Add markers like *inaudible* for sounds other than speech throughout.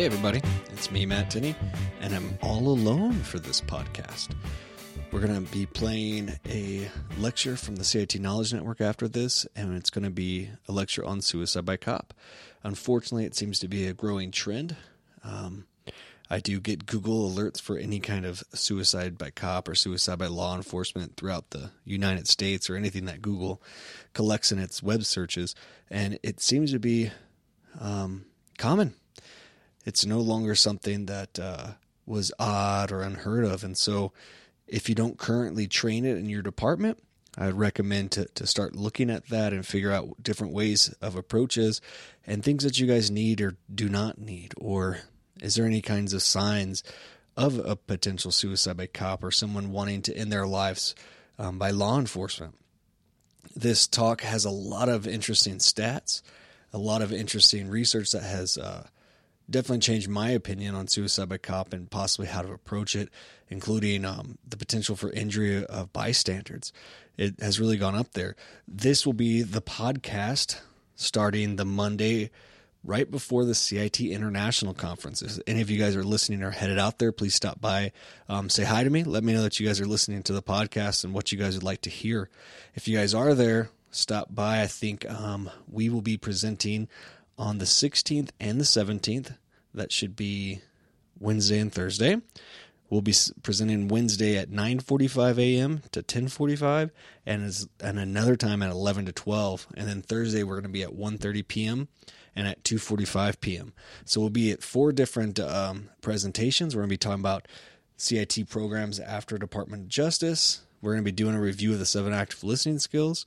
Hey, everybody, it's me, Matt Tinney, and I'm all alone for this podcast. We're going to be playing a lecture from the CIT Knowledge Network after this, and it's going to be a lecture on suicide by cop. Unfortunately, it seems to be a growing trend. Um, I do get Google alerts for any kind of suicide by cop or suicide by law enforcement throughout the United States or anything that Google collects in its web searches, and it seems to be um, common. It's no longer something that uh, was odd or unheard of, and so if you don't currently train it in your department, I'd recommend to, to start looking at that and figure out different ways of approaches and things that you guys need or do not need, or is there any kinds of signs of a potential suicide by cop or someone wanting to end their lives um, by law enforcement? This talk has a lot of interesting stats, a lot of interesting research that has uh, definitely changed my opinion on suicide by cop and possibly how to approach it, including um, the potential for injury of bystanders. It has really gone up there. This will be the podcast starting the Monday right before the CIT International Conference. If any of you guys are listening or headed out there, please stop by, um, say hi to me. Let me know that you guys are listening to the podcast and what you guys would like to hear. If you guys are there, stop by. I think um, we will be presenting on the 16th and the 17th. That should be Wednesday and Thursday. We'll be presenting Wednesday at 9:45 a.m. to 10:45, and is and another time at 11 to 12, and then Thursday we're going to be at 1:30 p.m and at 2:45 p.m. So we'll be at four different um, presentations. We're going to be talking about CIT programs after Department of Justice. We're going to be doing a review of the seven active listening skills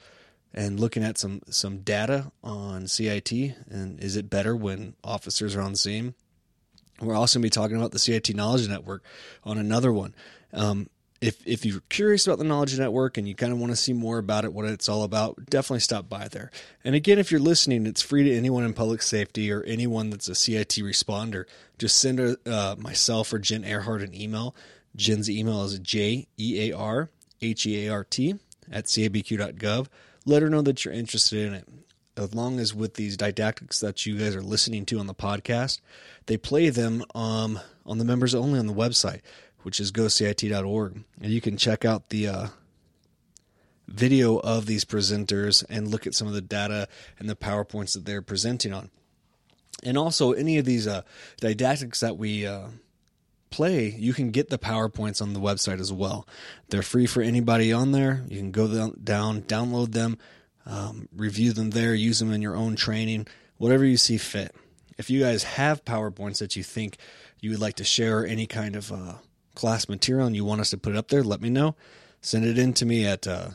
and looking at some some data on CIT and is it better when officers are on the scene. We're also going to be talking about the CIT Knowledge Network on another one. Um, if if you're curious about the Knowledge Network and you kind of want to see more about it, what it's all about, definitely stop by there. And again, if you're listening, it's free to anyone in public safety or anyone that's a CIT responder. Just send a, uh, myself or Jen Earheart an email. Jen's email is j e a r h e a r t at cabq.gov. Let her know that you're interested in it. As long as with these didactics that you guys are listening to on the podcast, they play them um, on the members only on the website which is gocit.org. And you can check out the uh, video of these presenters and look at some of the data and the PowerPoints that they're presenting on. And also, any of these uh, didactics that we uh, play, you can get the PowerPoints on the website as well. They're free for anybody on there. You can go down, download them, um, review them there, use them in your own training, whatever you see fit. If you guys have PowerPoints that you think you would like to share, any kind of uh, class material and you want us to put it up there, let me know. Send it in to me at uh,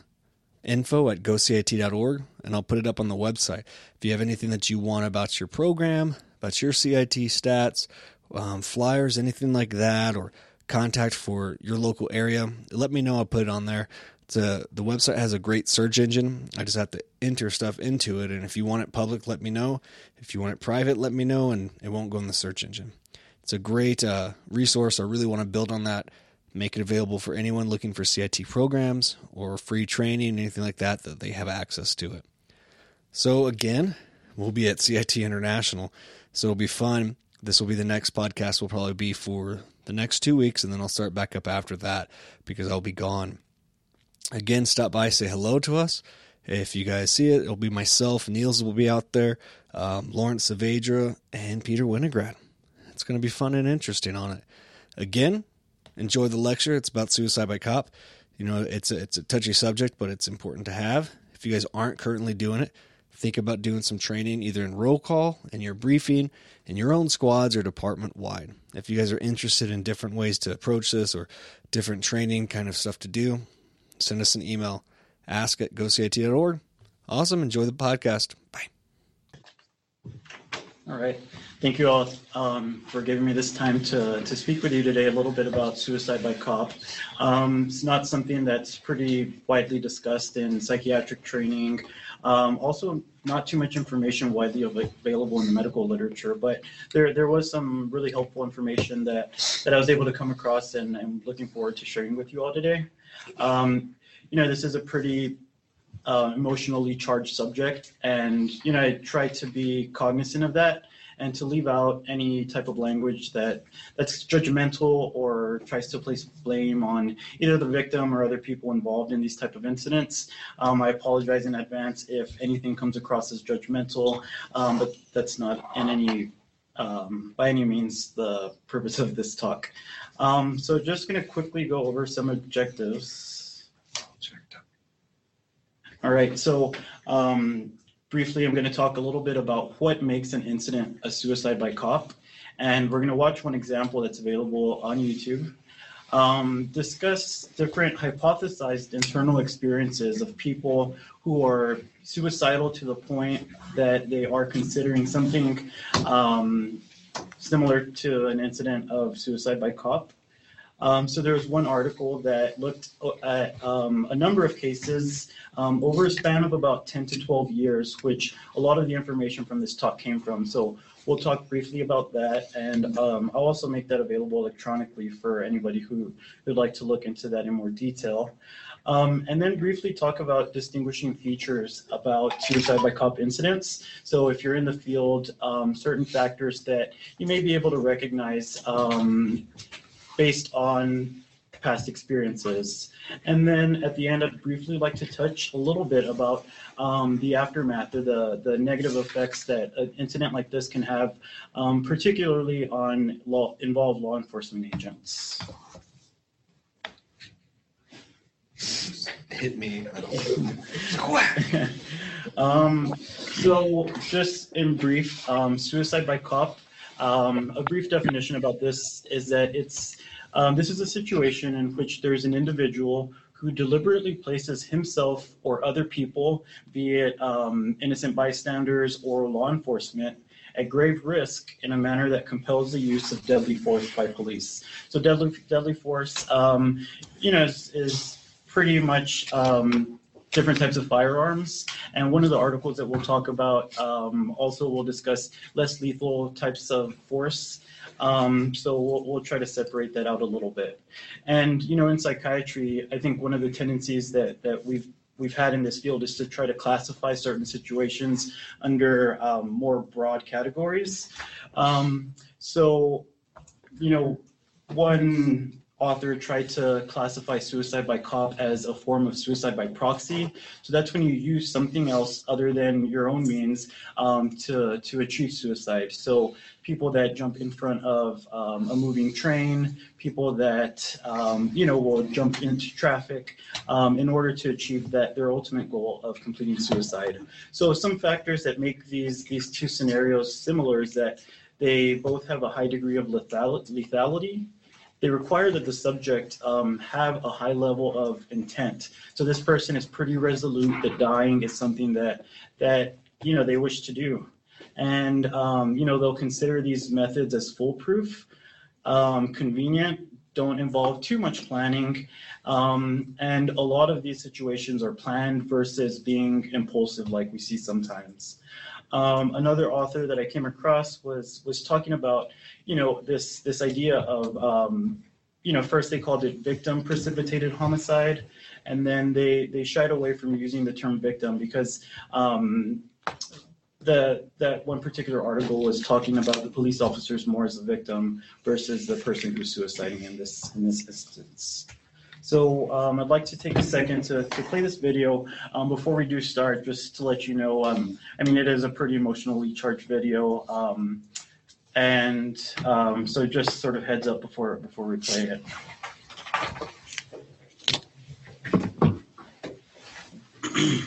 info at gocit.org and I'll put it up on the website. If you have anything that you want about your program, about your CIT stats, um, flyers, anything like that, or contact for your local area, let me know. I'll put it on there. A, the website has a great search engine. I just have to enter stuff into it. And if you want it public, let me know. If you want it private, let me know, and it won't go in the search engine. It's a great uh, resource. I really want to build on that, make it available for anyone looking for CIT programs or free training, anything like that, that they have access to it. So, again, we'll be at CIT International. So it'll be fun. This will be the next podcast, will probably be for the next two weeks, and then I'll start back up after that because I'll be gone. Again, stop by, say hello to us. If you guys see it, it'll be myself, Niels will be out there, um, Lawrence Saavedra, and Peter Winograd. It's going to be fun and interesting on it. Again, enjoy the lecture. It's about suicide by cop. You know, it's a, it's a touchy subject, but it's important to have. If you guys aren't currently doing it, think about doing some training either in roll call, in your briefing, in your own squads, or department wide. If you guys are interested in different ways to approach this or different training kind of stuff to do, send us an email. Ask at gocit.org. Awesome. Enjoy the podcast. Bye. All right. Thank you all um, for giving me this time to, to speak with you today a little bit about suicide by cop. Um, it's not something that's pretty widely discussed in psychiatric training. Um, also, not too much information widely available in the medical literature, but there, there was some really helpful information that, that I was able to come across and I'm looking forward to sharing with you all today. Um, you know, this is a pretty uh, emotionally charged subject, and you know, I try to be cognizant of that and to leave out any type of language that that's judgmental or tries to place blame on either the victim or other people involved in these type of incidents. Um, I apologize in advance if anything comes across as judgmental, um, but that's not in any um, by any means the purpose of this talk. Um, so just going to quickly go over some objectives. All right, so um, briefly, I'm going to talk a little bit about what makes an incident a suicide by cop. And we're going to watch one example that's available on YouTube. Um, discuss different hypothesized internal experiences of people who are suicidal to the point that they are considering something um, similar to an incident of suicide by cop. Um, so there was one article that looked at um, a number of cases um, over a span of about 10 to 12 years, which a lot of the information from this talk came from. So we'll talk briefly about that, and um, I'll also make that available electronically for anybody who would like to look into that in more detail. Um, and then briefly talk about distinguishing features about suicide by cop incidents. So if you're in the field, um, certain factors that you may be able to recognize um, based on past experiences. And then at the end, I'd briefly like to touch a little bit about um, the aftermath or the, the negative effects that an incident like this can have, um, particularly on law, involved law enforcement agents. Hit me. *laughs* um, so, just in brief, um, suicide by cop. Um, a brief definition about this is that it's um, this is a situation in which there's an individual who deliberately places himself or other people, be it um, innocent bystanders or law enforcement, at grave risk in a manner that compels the use of deadly force by police. So deadly deadly force, um, you know, is, is pretty much um, different types of firearms. And one of the articles that we'll talk about um, also will discuss less lethal types of force. Um, so we'll, we'll try to separate that out a little bit. And you know, in psychiatry, I think one of the tendencies that that we've we've had in this field is to try to classify certain situations under um, more broad categories. Um, so, you know, one author tried to classify suicide by cop as a form of suicide by proxy. So that's when you use something else other than your own means um, to, to achieve suicide. So people that jump in front of um, a moving train, people that, um, you know, will jump into traffic um, in order to achieve that their ultimate goal of completing suicide. So some factors that make these, these two scenarios similar is that they both have a high degree of lethality they require that the subject um, have a high level of intent. So this person is pretty resolute that dying is something that that you know they wish to do, and um, you know they'll consider these methods as foolproof, um, convenient, don't involve too much planning, um, and a lot of these situations are planned versus being impulsive, like we see sometimes. Um, another author that I came across was was talking about you know this this idea of um, you know first they called it victim precipitated homicide, and then they they shied away from using the term victim because um, the that one particular article was talking about the police officers more as a victim versus the person who's suiciding in this in this instance. So um, I'd like to take a second to, to play this video um, before we do start, just to let you know, um, I mean, it is a pretty emotionally charged video. Um, and um, so just sort of heads up before, before we play it. *clears throat*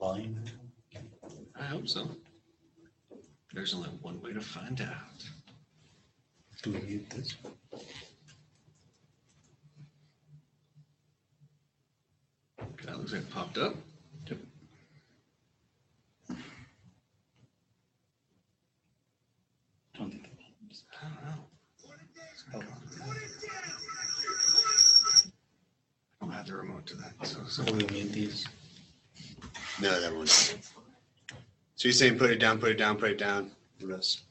Volume. I hope so. There's only one way to find out. Do we need this? That looks like it popped up. Don't think I don't know. Oh. I don't have the remote to that. So, so Do we mute these? No, that one's. So you're saying put it down, put it down, put it down. What else?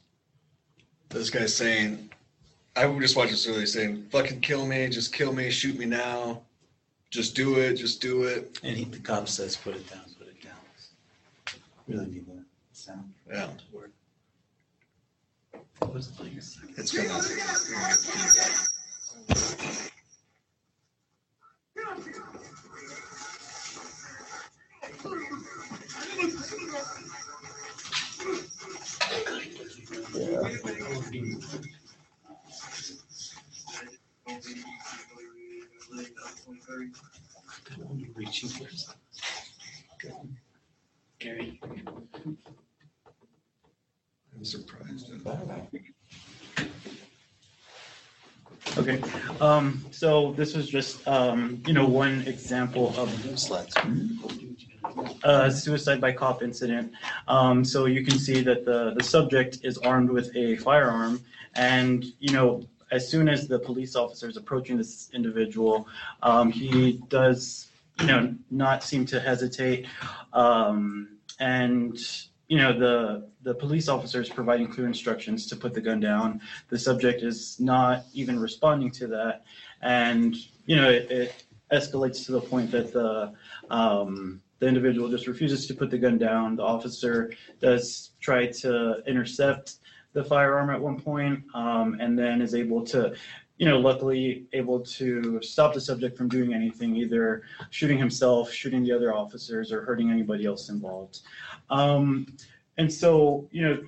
This guy's saying, I just watched this earlier saying, fucking kill me, just kill me, shoot me now. just do it, just do it. And he, the cop says, put it down, put it down. Really need the sound. Yeah. to work. What was it playing a second? It's for. Gary. I'm surprised. At that. Okay, um, so this was just, um, you know, one example of Slides. A suicide by cop incident. Um, so you can see that the, the subject is armed with a firearm and, you know, as soon as the police officer is approaching this individual, um, he does, you know, not seem to hesitate. Um, and, you know, the, the police officer is providing clear instructions to put the gun down. The subject is not even responding to that. And, you know, it, it escalates to the point that the, um, the individual just refuses to put the gun down. The officer does try to intercept the firearm at one point, um, and then is able to, you know, luckily able to stop the subject from doing anything, either shooting himself, shooting the other officers, or hurting anybody else involved. Um, and so, you know,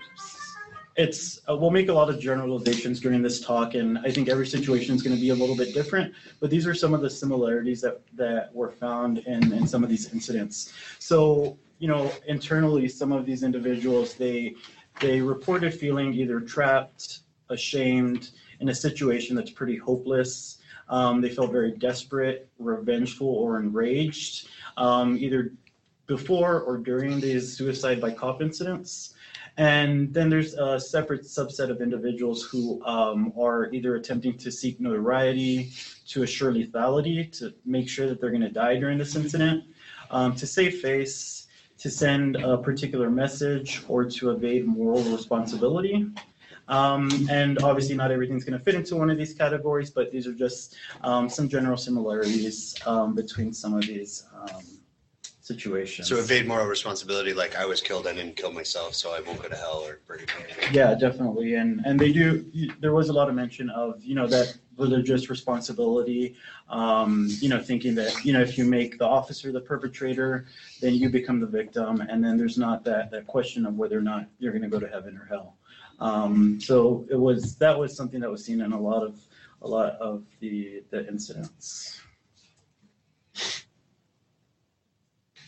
it's uh, we'll make a lot of generalizations during this talk, and I think every situation is going to be a little bit different. But these are some of the similarities that that were found in in some of these incidents. So, you know, internally, some of these individuals they they reported feeling either trapped, ashamed, in a situation that's pretty hopeless. Um, they felt very desperate, revengeful, or enraged, um, either before or during these suicide by cop incidents. And then there's a separate subset of individuals who um, are either attempting to seek notoriety, to assure lethality, to make sure that they're going to die during this incident, um, to save face, to send a particular message, or to evade moral responsibility. Um, and obviously, not everything's going to fit into one of these categories, but these are just um, some general similarities um, between some of these um, situations. So evade moral responsibility, like I was killed, I didn't kill myself, so I won't go to hell or purgatory. Yeah, definitely, and and they do. There was a lot of mention of you know that religious responsibility. Um, you know, thinking that you know if you make the officer the perpetrator, then you become the victim, and then there's not that that question of whether or not you're going to go to heaven or hell. Um, so it was that was something that was seen in a lot of a lot of the the incidents.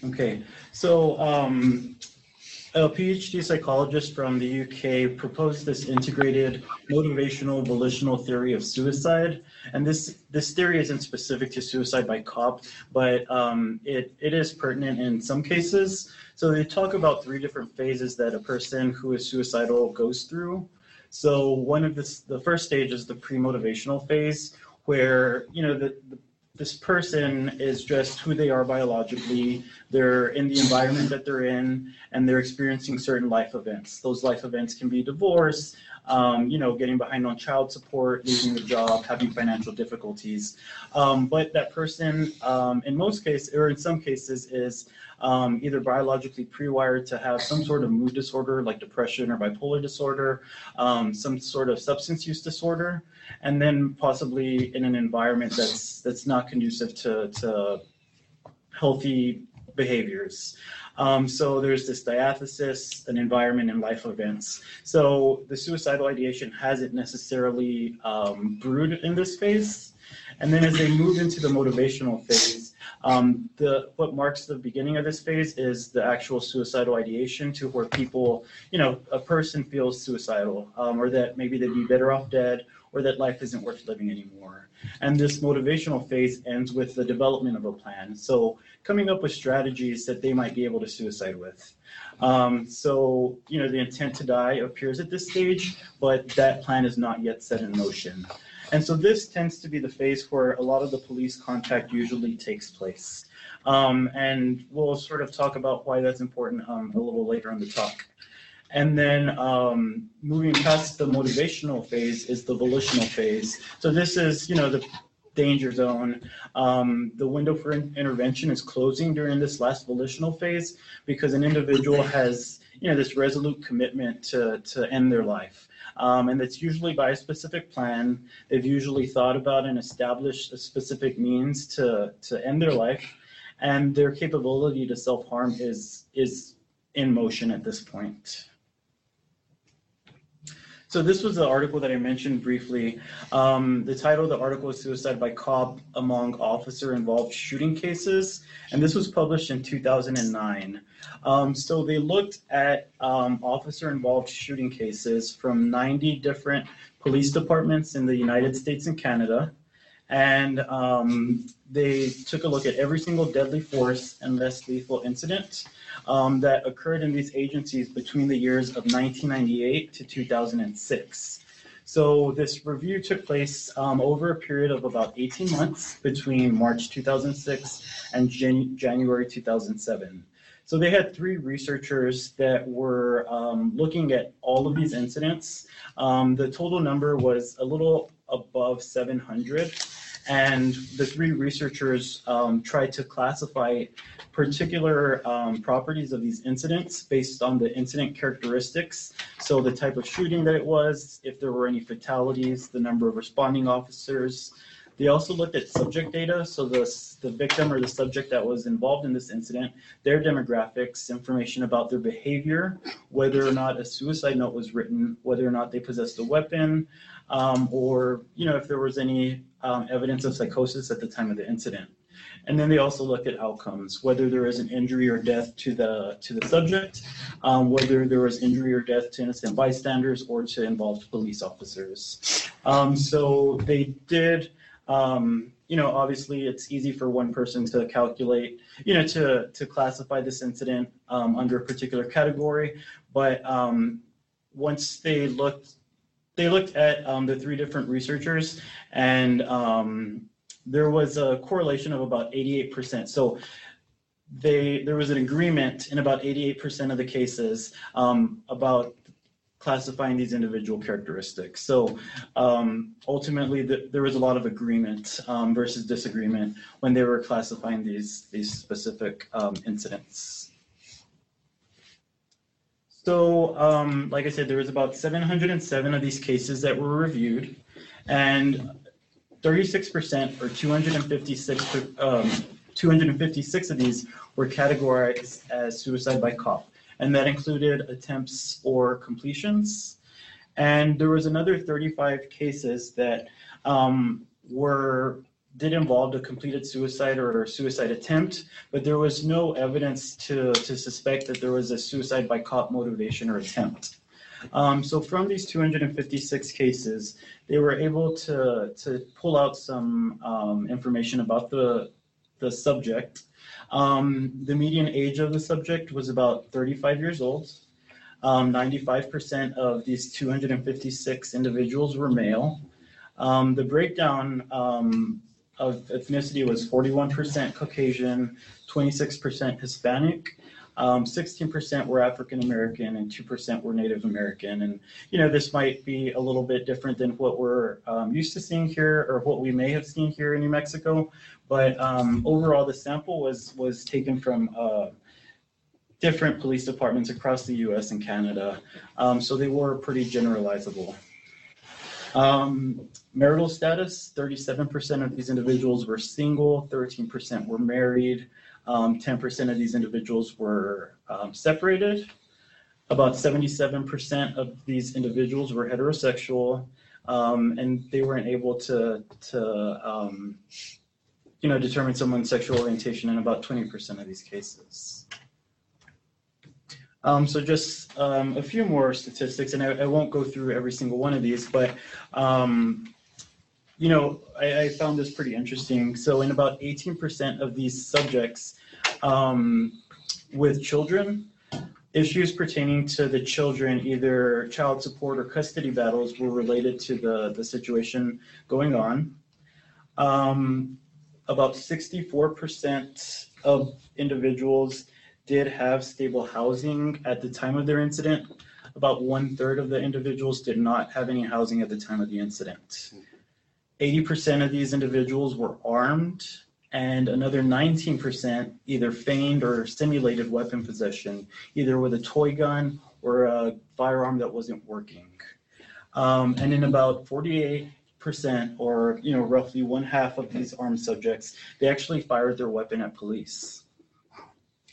Okay, so um, a PhD psychologist from the UK proposed this integrated motivational volitional theory of suicide. And this, this theory isn't specific to suicide by cop, but um, it, it is pertinent in some cases. So they talk about three different phases that a person who is suicidal goes through. So one of this, the first stage is the pre-motivational phase, where you know the, the this person is just who they are biologically. They're in the environment that they're in, and they're experiencing certain life events. Those life events can be divorce, um, you know, getting behind on child support, losing the job, having financial difficulties. Um, but that person, um, in most cases, or in some cases, is um, either biologically pre-wired to have some sort of mood disorder like depression or bipolar disorder, um, some sort of substance use disorder, and then possibly in an environment that's that's not conducive to, to healthy behaviors. Um, so there's this diathesis, an environment and life events. So the suicidal ideation hasn't necessarily um, brewed in this phase. And then as they move into the motivational phase, um, the what marks the beginning of this phase is the actual suicidal ideation to where people, you know, a person feels suicidal um, or that maybe they'd be better off dead or that life isn't worth living anymore. And this motivational phase ends with the development of a plan. So coming up with strategies that they might be able to suicide with. Um, so, you know, the intent to die appears at this stage, but that plan is not yet set in motion. And so this tends to be the phase where a lot of the police contact usually takes place. Um, and we'll sort of talk about why that's important um, a little later in the talk. And then um, moving past the motivational phase is the volitional phase. So this is, you know, the danger zone. Um, the window for in- intervention is closing during this last volitional phase because an individual has, you know, this resolute commitment to, to end their life. Um, and it's usually by a specific plan. They've usually thought about and established a specific means to, to end their life. And their capability to self-harm is, is in motion at this point. So this was the article that I mentioned briefly. Um, the title of the article is Suicide by Cop Among Officer-Involved Shooting Cases, and this was published in 2009. Um, so they looked at um, officer-involved shooting cases from 90 different police departments in the United States and Canada, and um, they took a look at every single deadly force and less lethal incident um, that occurred in these agencies between the years of 1998 to 2006. So this review took place um, over a period of about 18 months between March 2006 and Jan- January 2007. So they had three researchers that were um, looking at all of these incidents. Um, the total number was a little above 700. And the three researchers um, tried to classify particular um, properties of these incidents based on the incident characteristics. So the type of shooting that it was, if there were any fatalities, the number of responding officers. They also looked at subject data, so the, the victim or the subject that was involved in this incident, their demographics, information about their behavior, whether or not a suicide note was written, whether or not they possessed a weapon, um, or you know if there was any um, evidence of psychosis at the time of the incident. And then they also look at outcomes, whether there is an injury or death to the to the subject, um, whether there was injury or death to innocent bystanders or to involved police officers. Um, so they did. Um, you know, obviously, it's easy for one person to calculate, you know, to to classify this incident um, under a particular category. But um, once they looked, they looked at um, the three different researchers, and um, there was a correlation of about 88%. So they there was an agreement in about 88% of the cases um, about classifying these individual characteristics. So um, ultimately, the, there was a lot of agreement um, versus disagreement when they were classifying these these specific um, incidents. So, um, like I said, there was about 707 of these cases that were reviewed, and 36% or 256, um, 256 of these were categorized as suicide by cop. And that included attempts or completions. And there was another 35 cases that um, were did involve a completed suicide or suicide attempt, but there was no evidence to, to suspect that there was a suicide by cop motivation or attempt. Um, so from these 256 cases, they were able to, to pull out some um, information about the, the subject. Um, the median age of the subject was about 35 years old. 95% of these 256 individuals were male. Um, the breakdown um, of ethnicity was 41% Caucasian, 26% Hispanic, um, 16% were African American and 2% were Native American. And, you know, this might be a little bit different than what we're um, used to seeing here or what we may have seen here in New Mexico. But um, overall, the sample was, was taken from uh, different police departments across the US and Canada. Um, so they were pretty generalizable. Um, marital status 37% of these individuals were single, 13% were married. Um, 10% of these individuals were um, separated. About 77% of these individuals were heterosexual, um, and they weren't able to, to um, you know, determine someone's sexual orientation in about 20% of these cases. Um, so just um, a few more statistics, and I, I, won't go through every single one of these, but um, you know, I, I, found this pretty interesting. So in about 18% of these subjects um, with children, issues pertaining to the children, either child support or custody battles, were related to the, the situation going on. Um, about 64% of individuals did have stable housing at the time of their incident. About one third of the individuals did not have any housing at the time of the incident. 80% of these individuals were armed, and another 19% either feigned or simulated weapon possession, either with a toy gun or a firearm that wasn't working. Um, and in about 48 percent or you know roughly one half of these armed subjects they actually fired their weapon at police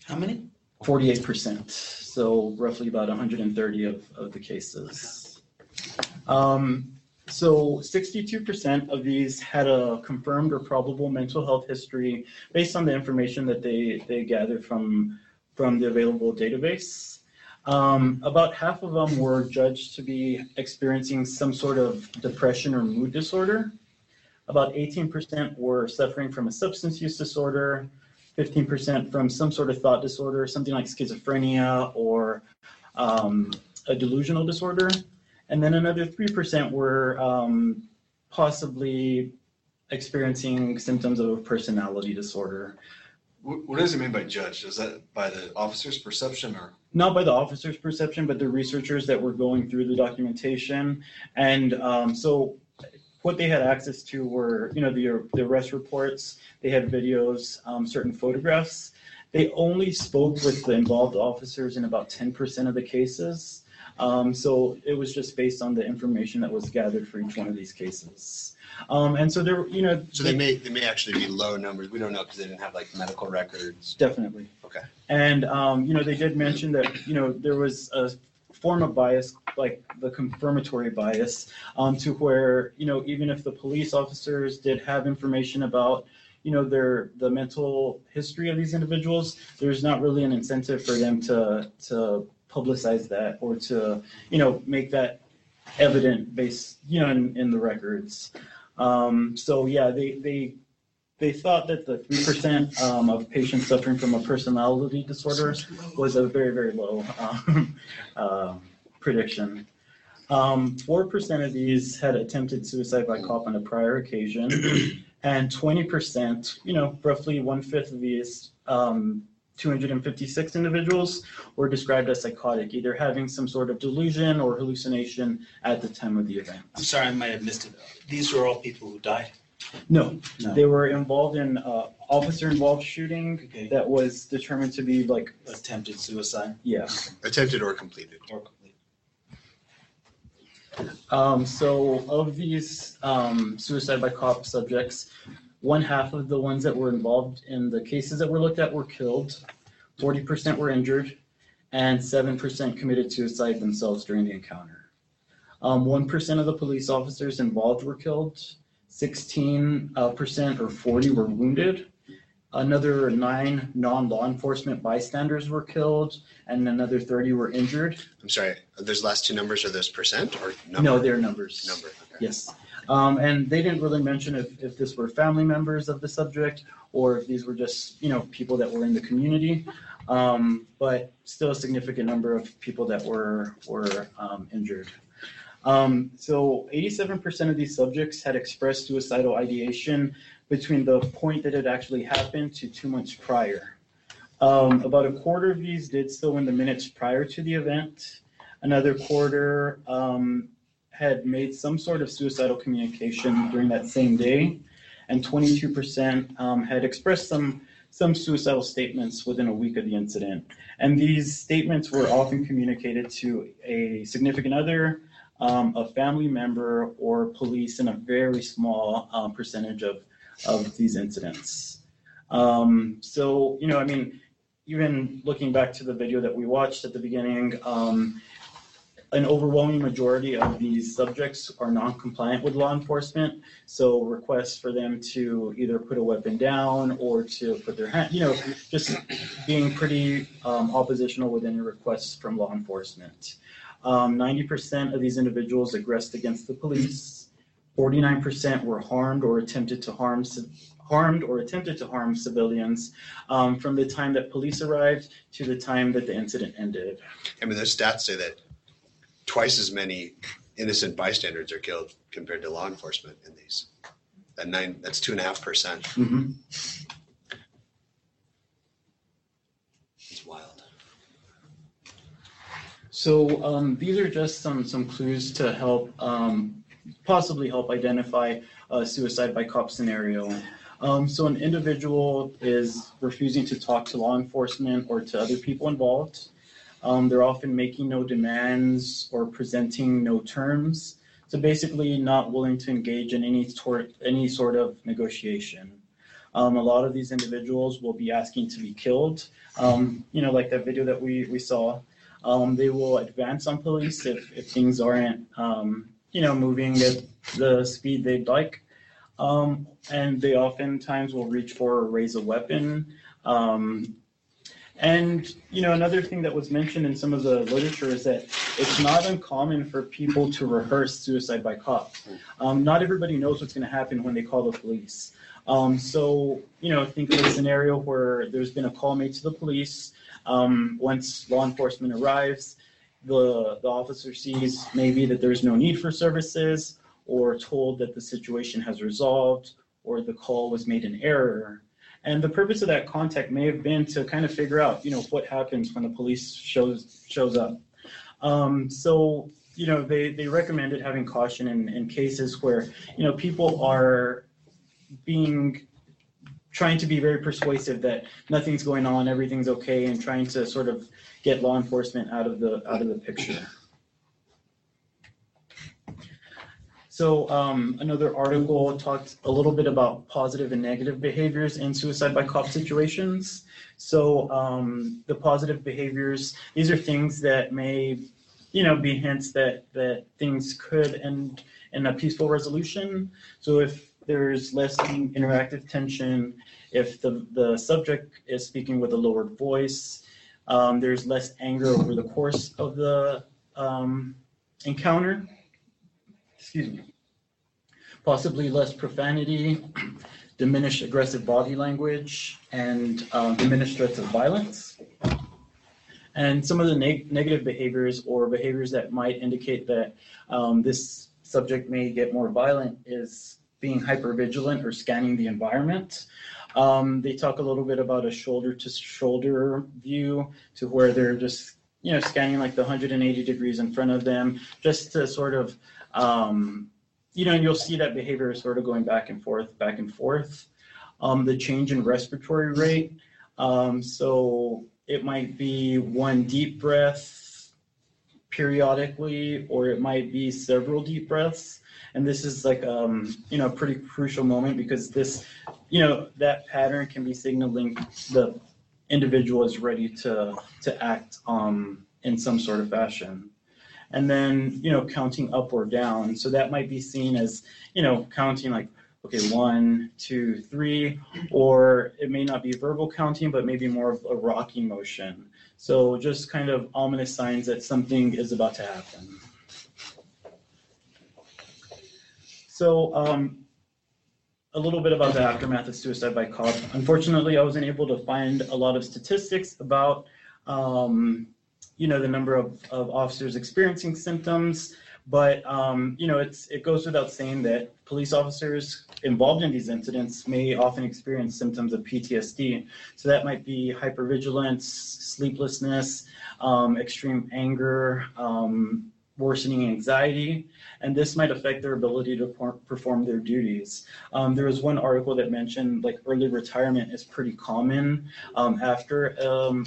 How many? 48%, so roughly about 130 of, of the cases. Um, so 62% of these had a confirmed or probable mental health history based on the information that they, they gathered from, from the available database. Um, about half of them were judged to be experiencing some sort of depression or mood disorder. About 18% were suffering from a substance use disorder, 15% from some sort of thought disorder, something like schizophrenia or um, a delusional disorder. And then another 3% were um, possibly experiencing symptoms of a personality disorder. What, does it mean by judge? Is that by the officer's perception or? Not by the officer's perception, but the researchers that were going through the documentation. And um, so what they had access to were, you know, the, the arrest reports, they had videos, um, certain photographs. They only spoke with the involved officers in about 10% of the cases. Um, so it was just based on the information that was gathered for each one of these cases. Um, and so there, you know, So they may they may actually be low numbers. We don't know because they didn't have like medical records. definitely. Okay. And um, you know, they did mention that you know there was a form of bias, like the confirmatory bias, um, to where you know even if the police officers did have information about you know their the mental history of these individuals, there's not really an incentive for them to to publicize that or to you know make that evident based you know in, in the records. Um, so yeah, they they they thought that the three percent um, of patients suffering from a personality disorder was a very very low um, uh, *laughs* prediction. Um, Four percent of these had attempted suicide by cop on a prior occasion, *clears throat* and twenty percent, you know, roughly one fifth of these. Um, 256 individuals were described as psychotic, either having some sort of delusion or hallucination at the time of the event. I'm sorry, I might have missed it. These were all people who died. No, No. they were involved in uh, officer-involved shooting Okay. that was determined to be like, Attempted suicide yeah. Attempted or completed. or complete. Um, so of these um, suicide by cop subjects, one half of the ones that were involved in the cases that were looked at were killed, forty percent were injured, and seven percent committed suicide themselves during the encounter. Um, one percent of the police officers involved were killed, sixteen uh, percent or forty were wounded. Another nine non-law enforcement bystanders were killed, and another thirty were injured. I'm sorry. Those last two numbers are those percent or number? No, they're numbers. number. Okay. Yes, um, and they didn't really mention if, if this were family members of the subject or if these were just, you know, people that were in the community. Um, but still a significant number of people that were, were, um, injured. Um, so eighty-seven percent of these subjects had expressed suicidal ideation between the point that it actually happened to two months prior. Um, about a quarter of these did so in the minutes prior to the event. Another quarter, um, had made some sort of suicidal communication during that same day, and 22% um, had expressed some some suicidal statements within a week of the incident. And these statements were often communicated to a significant other, um, a family member, or police in a very small um, percentage of of these incidents. Um, so you know, I mean, even looking back to the video that we watched at the beginning. An overwhelming majority of these subjects are non-compliant with law enforcement. So requests for them to either put a weapon down or to put their hand, you know, just being pretty um, oppositional with any requests from law enforcement. Um, 90% of these individuals aggressed against the police. 49% were harmed or attempted to harm harmed or attempted to harm civilians um, from the time that police arrived to the time that the incident ended. I mean, those stats say that twice as many innocent bystanders are killed compared to law enforcement in these. That nine, that's two and a half percent. Mhm. It's wild. So um, these are just some some clues to help um, possibly help identify a suicide by cop scenario. Um, so an individual is refusing to talk to law enforcement or to other people involved. Um, they're often making no demands or presenting no terms. So basically, not willing to engage in any sort any sort of negotiation. Um, a lot of these individuals will be asking to be killed. Um, you know, like that video that we we saw. Um, they will advance on police if if things aren't um, you know moving at the speed they'd like. Um, and they oftentimes will reach for or raise a weapon. Um, and you know, another thing that was mentioned in some of the literature is that it's not uncommon for people to rehearse suicide by cop. Um, not everybody knows what's going to happen when they call the police. Um, so you know, think of a scenario where there's been a call made to the police. Um, once law enforcement arrives, the the officer sees maybe that there's no need for services, or told that the situation has resolved, or the call was made in error. And the purpose of that contact may have been to kind of figure out, you know, what happens when the police shows shows up. Um, so, you know, they, they recommended having caution in, in cases where, you know, people are being trying to be very persuasive that nothing's going on, everything's okay, and trying to sort of get law enforcement out of the out of the picture. So um, another article talked a little bit about positive and negative behaviors in suicide by cop situations. So um, the positive behaviors, these are things that may, you know, be hints that that things could end in a peaceful resolution. So if there's less interactive tension, if the the subject is speaking with a lowered voice, um, there's less anger over the course of the um, encounter excuse me, possibly less profanity, *clears throat* diminished aggressive body language, and uh, diminished threats of violence. And some of the neg- negative behaviors or behaviors that might indicate that um, this subject may get more violent is being hypervigilant or scanning the environment. Um, they talk a little bit about a shoulder to shoulder view to where they're just you know scanning like the 180 degrees in front of them just to sort of um, you know, and you'll see that behavior is sort of going back and forth, back and forth. Um, the change in respiratory rate. Um, so it might be one deep breath periodically, or it might be several deep breaths. And this is like, um, you know, a pretty crucial moment because this, you know, that pattern can be signaling the individual is ready to to act um, in some sort of fashion and then you know counting up or down. So that might be seen as you know counting like okay one two three or it may not be verbal counting but maybe more of a rocking motion. So just kind of ominous signs that something is about to happen. So um, a little bit about the aftermath of suicide by cop. Unfortunately i wasn't able to find a lot of statistics about um, you know, the number of, of officers experiencing symptoms. But, um, you know, it's, it goes without saying that police officers involved in these incidents may often experience symptoms of PTSD. So that might be hypervigilance, sleeplessness, um, extreme anger, um, worsening anxiety, and this might affect their ability to perform their duties. Um, there was one article that mentioned like early retirement is pretty common um, after um,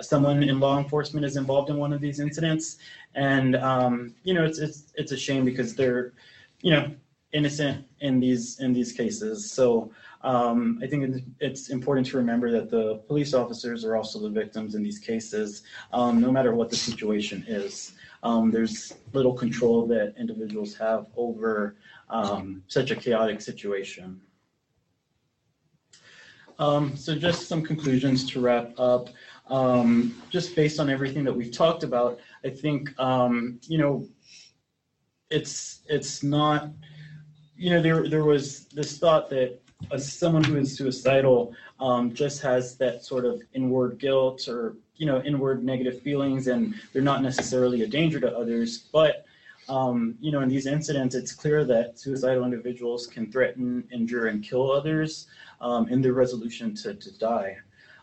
someone in law enforcement is involved in one of these incidents, and um, you know it's it's it's a shame because they're you know innocent in these in these cases. So um, I think it's important to remember that the police officers are also the victims in these cases, um, no matter what the situation is. Um, there's little control that individuals have over um, such a chaotic situation. Um, so just some conclusions to wrap up. Um, just based on everything that we've talked about, I think um, you know it's it's not you know there there was this thought that someone who is suicidal um, just has that sort of inward guilt or you know inward negative feelings and they're not necessarily a danger to others. But um, you know in these incidents it's clear that suicidal individuals can threaten injure and kill others um, in their resolution to, to die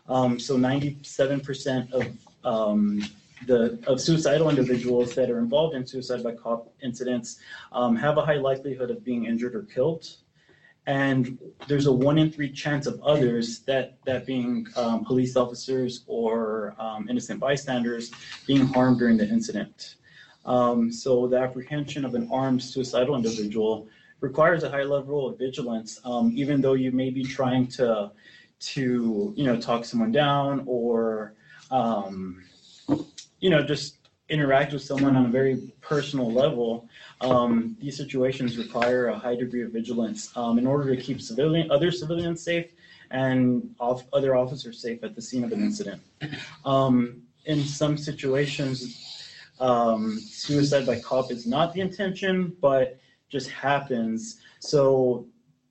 um, so 97% of um, the of suicidal individuals that are involved in suicide by cop incidents um, have a high likelihood of being injured or killed. And there's a one in three chance of others, that, that being um, police officers or um, innocent bystanders, being harmed during the incident. Um, so the apprehension of an armed suicidal individual requires a high level of vigilance, even though you may be trying to, to, you know, talk someone down or, um, you know, just interact with someone on a very personal level. Um, these situations require a high degree of vigilance um, in order to keep civilian, other civilians safe and off, other officers safe at the scene of an incident. Um, in some situations, um, suicide by cop is not the intention, but just happens. So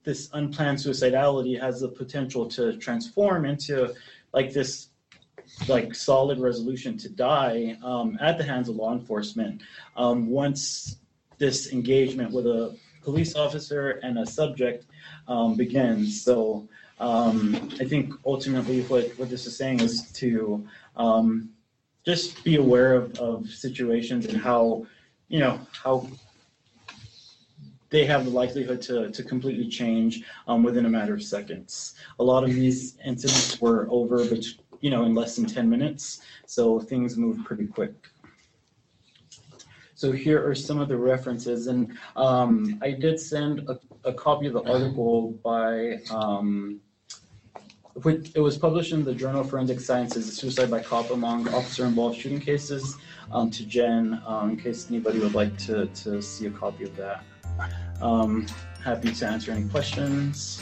this unplanned suicidality has the potential to transform into like this like solid resolution to die um, at the hands of law enforcement um, once this engagement with a police officer and a subject um, begins. So um, I think ultimately what, what this is saying is to um, just be aware of, of situations and how, you know, how they have the likelihood to, to completely change um, within a matter of seconds. A lot of these incidents were over, but you know, in less than 10 minutes, so things move pretty quick. So here are some of the references, and um, I did send a, a copy of the article by, um, which, it was published in the Journal of Forensic Sciences, Suicide by Cop Among Officer-Involved Shooting Cases, um, to Jen, um, in case anybody would like to, to see a copy of that. Um, happy to answer any questions.